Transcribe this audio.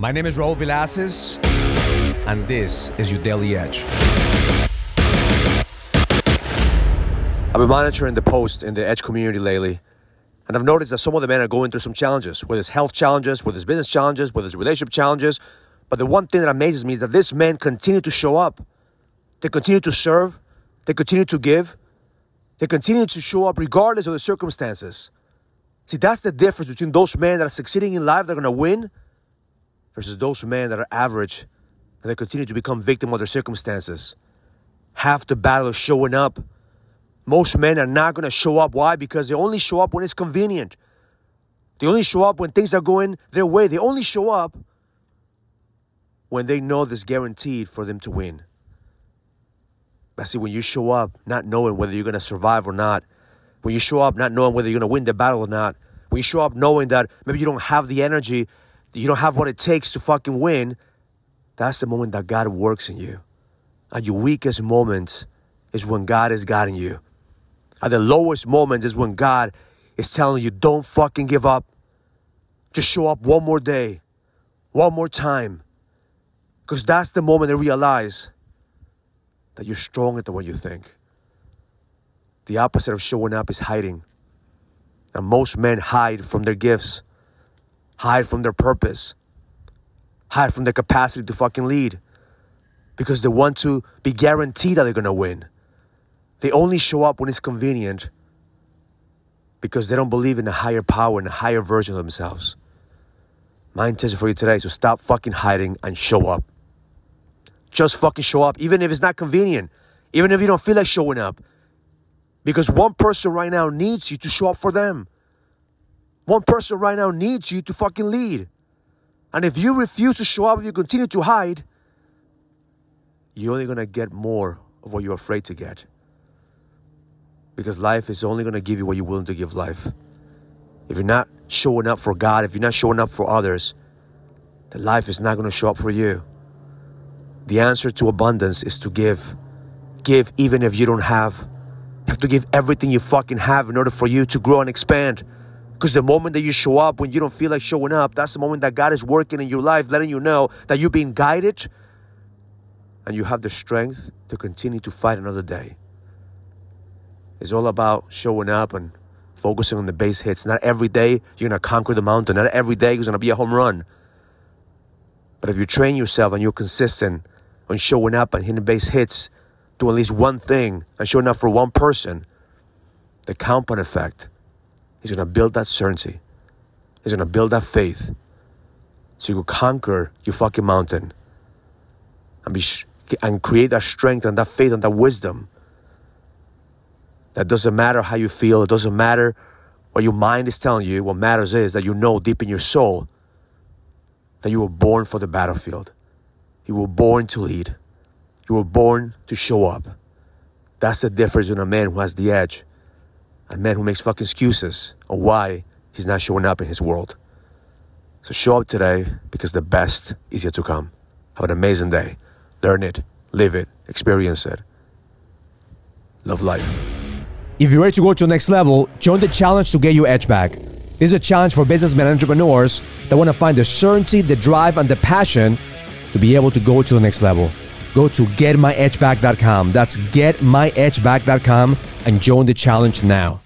My name is Raul Villacis, and this is your Daily Edge. I've been monitoring the post in the Edge community lately, and I've noticed that some of the men are going through some challenges, whether it's health challenges, whether it's business challenges, whether it's relationship challenges. But the one thing that amazes me is that these men continue to show up. They continue to serve, they continue to give, they continue to show up regardless of the circumstances. See, that's the difference between those men that are succeeding in life, they're gonna win, versus those men that are average and they continue to become victim of their circumstances. Half the battle is showing up. Most men are not gonna show up. Why? Because they only show up when it's convenient. They only show up when things are going their way. They only show up when they know there's guaranteed for them to win. But see, when you show up not knowing whether you're gonna survive or not, when you show up not knowing whether you're going to win the battle or not, when you show up knowing that maybe you don't have the energy, you don't have what it takes to fucking win, that's the moment that God works in you. At your weakest moments is when God is guiding you. At the lowest moments is when God is telling you, don't fucking give up. Just show up one more day, one more time. Because that's the moment they realize that you're stronger than what you think. The opposite of showing up is hiding. And most men hide from their gifts, hide from their purpose, hide from their capacity to fucking lead because they want to be guaranteed that they're gonna win. They only show up when it's convenient because they don't believe in a higher power and a higher version of themselves. My intention for you today is to stop fucking hiding and show up. Just fucking show up, even if it's not convenient, even if you don't feel like showing up. Because one person right now needs you to show up for them. One person right now needs you to fucking lead. And if you refuse to show up, if you continue to hide, you're only gonna get more of what you're afraid to get. Because life is only gonna give you what you're willing to give life. If you're not showing up for God, if you're not showing up for others, then life is not gonna show up for you. The answer to abundance is to give. Give even if you don't have You have to give everything you fucking have in order for you to grow and expand. Because the moment that you show up when you don't feel like showing up, that's the moment that God is working in your life, letting you know that you're being guided and you have the strength to continue to fight another day. It's all about showing up and focusing on the base hits. Not every day you're gonna conquer the mountain, not every day is gonna be a home run. But if you train yourself and you're consistent on showing up and hitting base hits, do at least one thing and show enough for one person, the compound effect is going to build that certainty. He's going to build that faith. So you can conquer your fucking mountain and be and create that strength and that faith and that wisdom. That doesn't matter how you feel. It doesn't matter what your mind is telling you. What matters is that you know deep in your soul that you were born for the battlefield. You were born to lead. You were born to show up. That's the difference in a man who has the edge, a man who makes fucking excuses on why he's not showing up in his world. So show up today because the best is yet to come. Have an amazing day. Learn it, live it, experience it. Love life. If you're ready to go to the next level, join the challenge to get your edge back. This is a challenge for businessmen and entrepreneurs that want to find the certainty, the drive, and the passion to be able to go to the next level go to getmyedgeback.com. That's getmyedgeback.com and join the challenge now.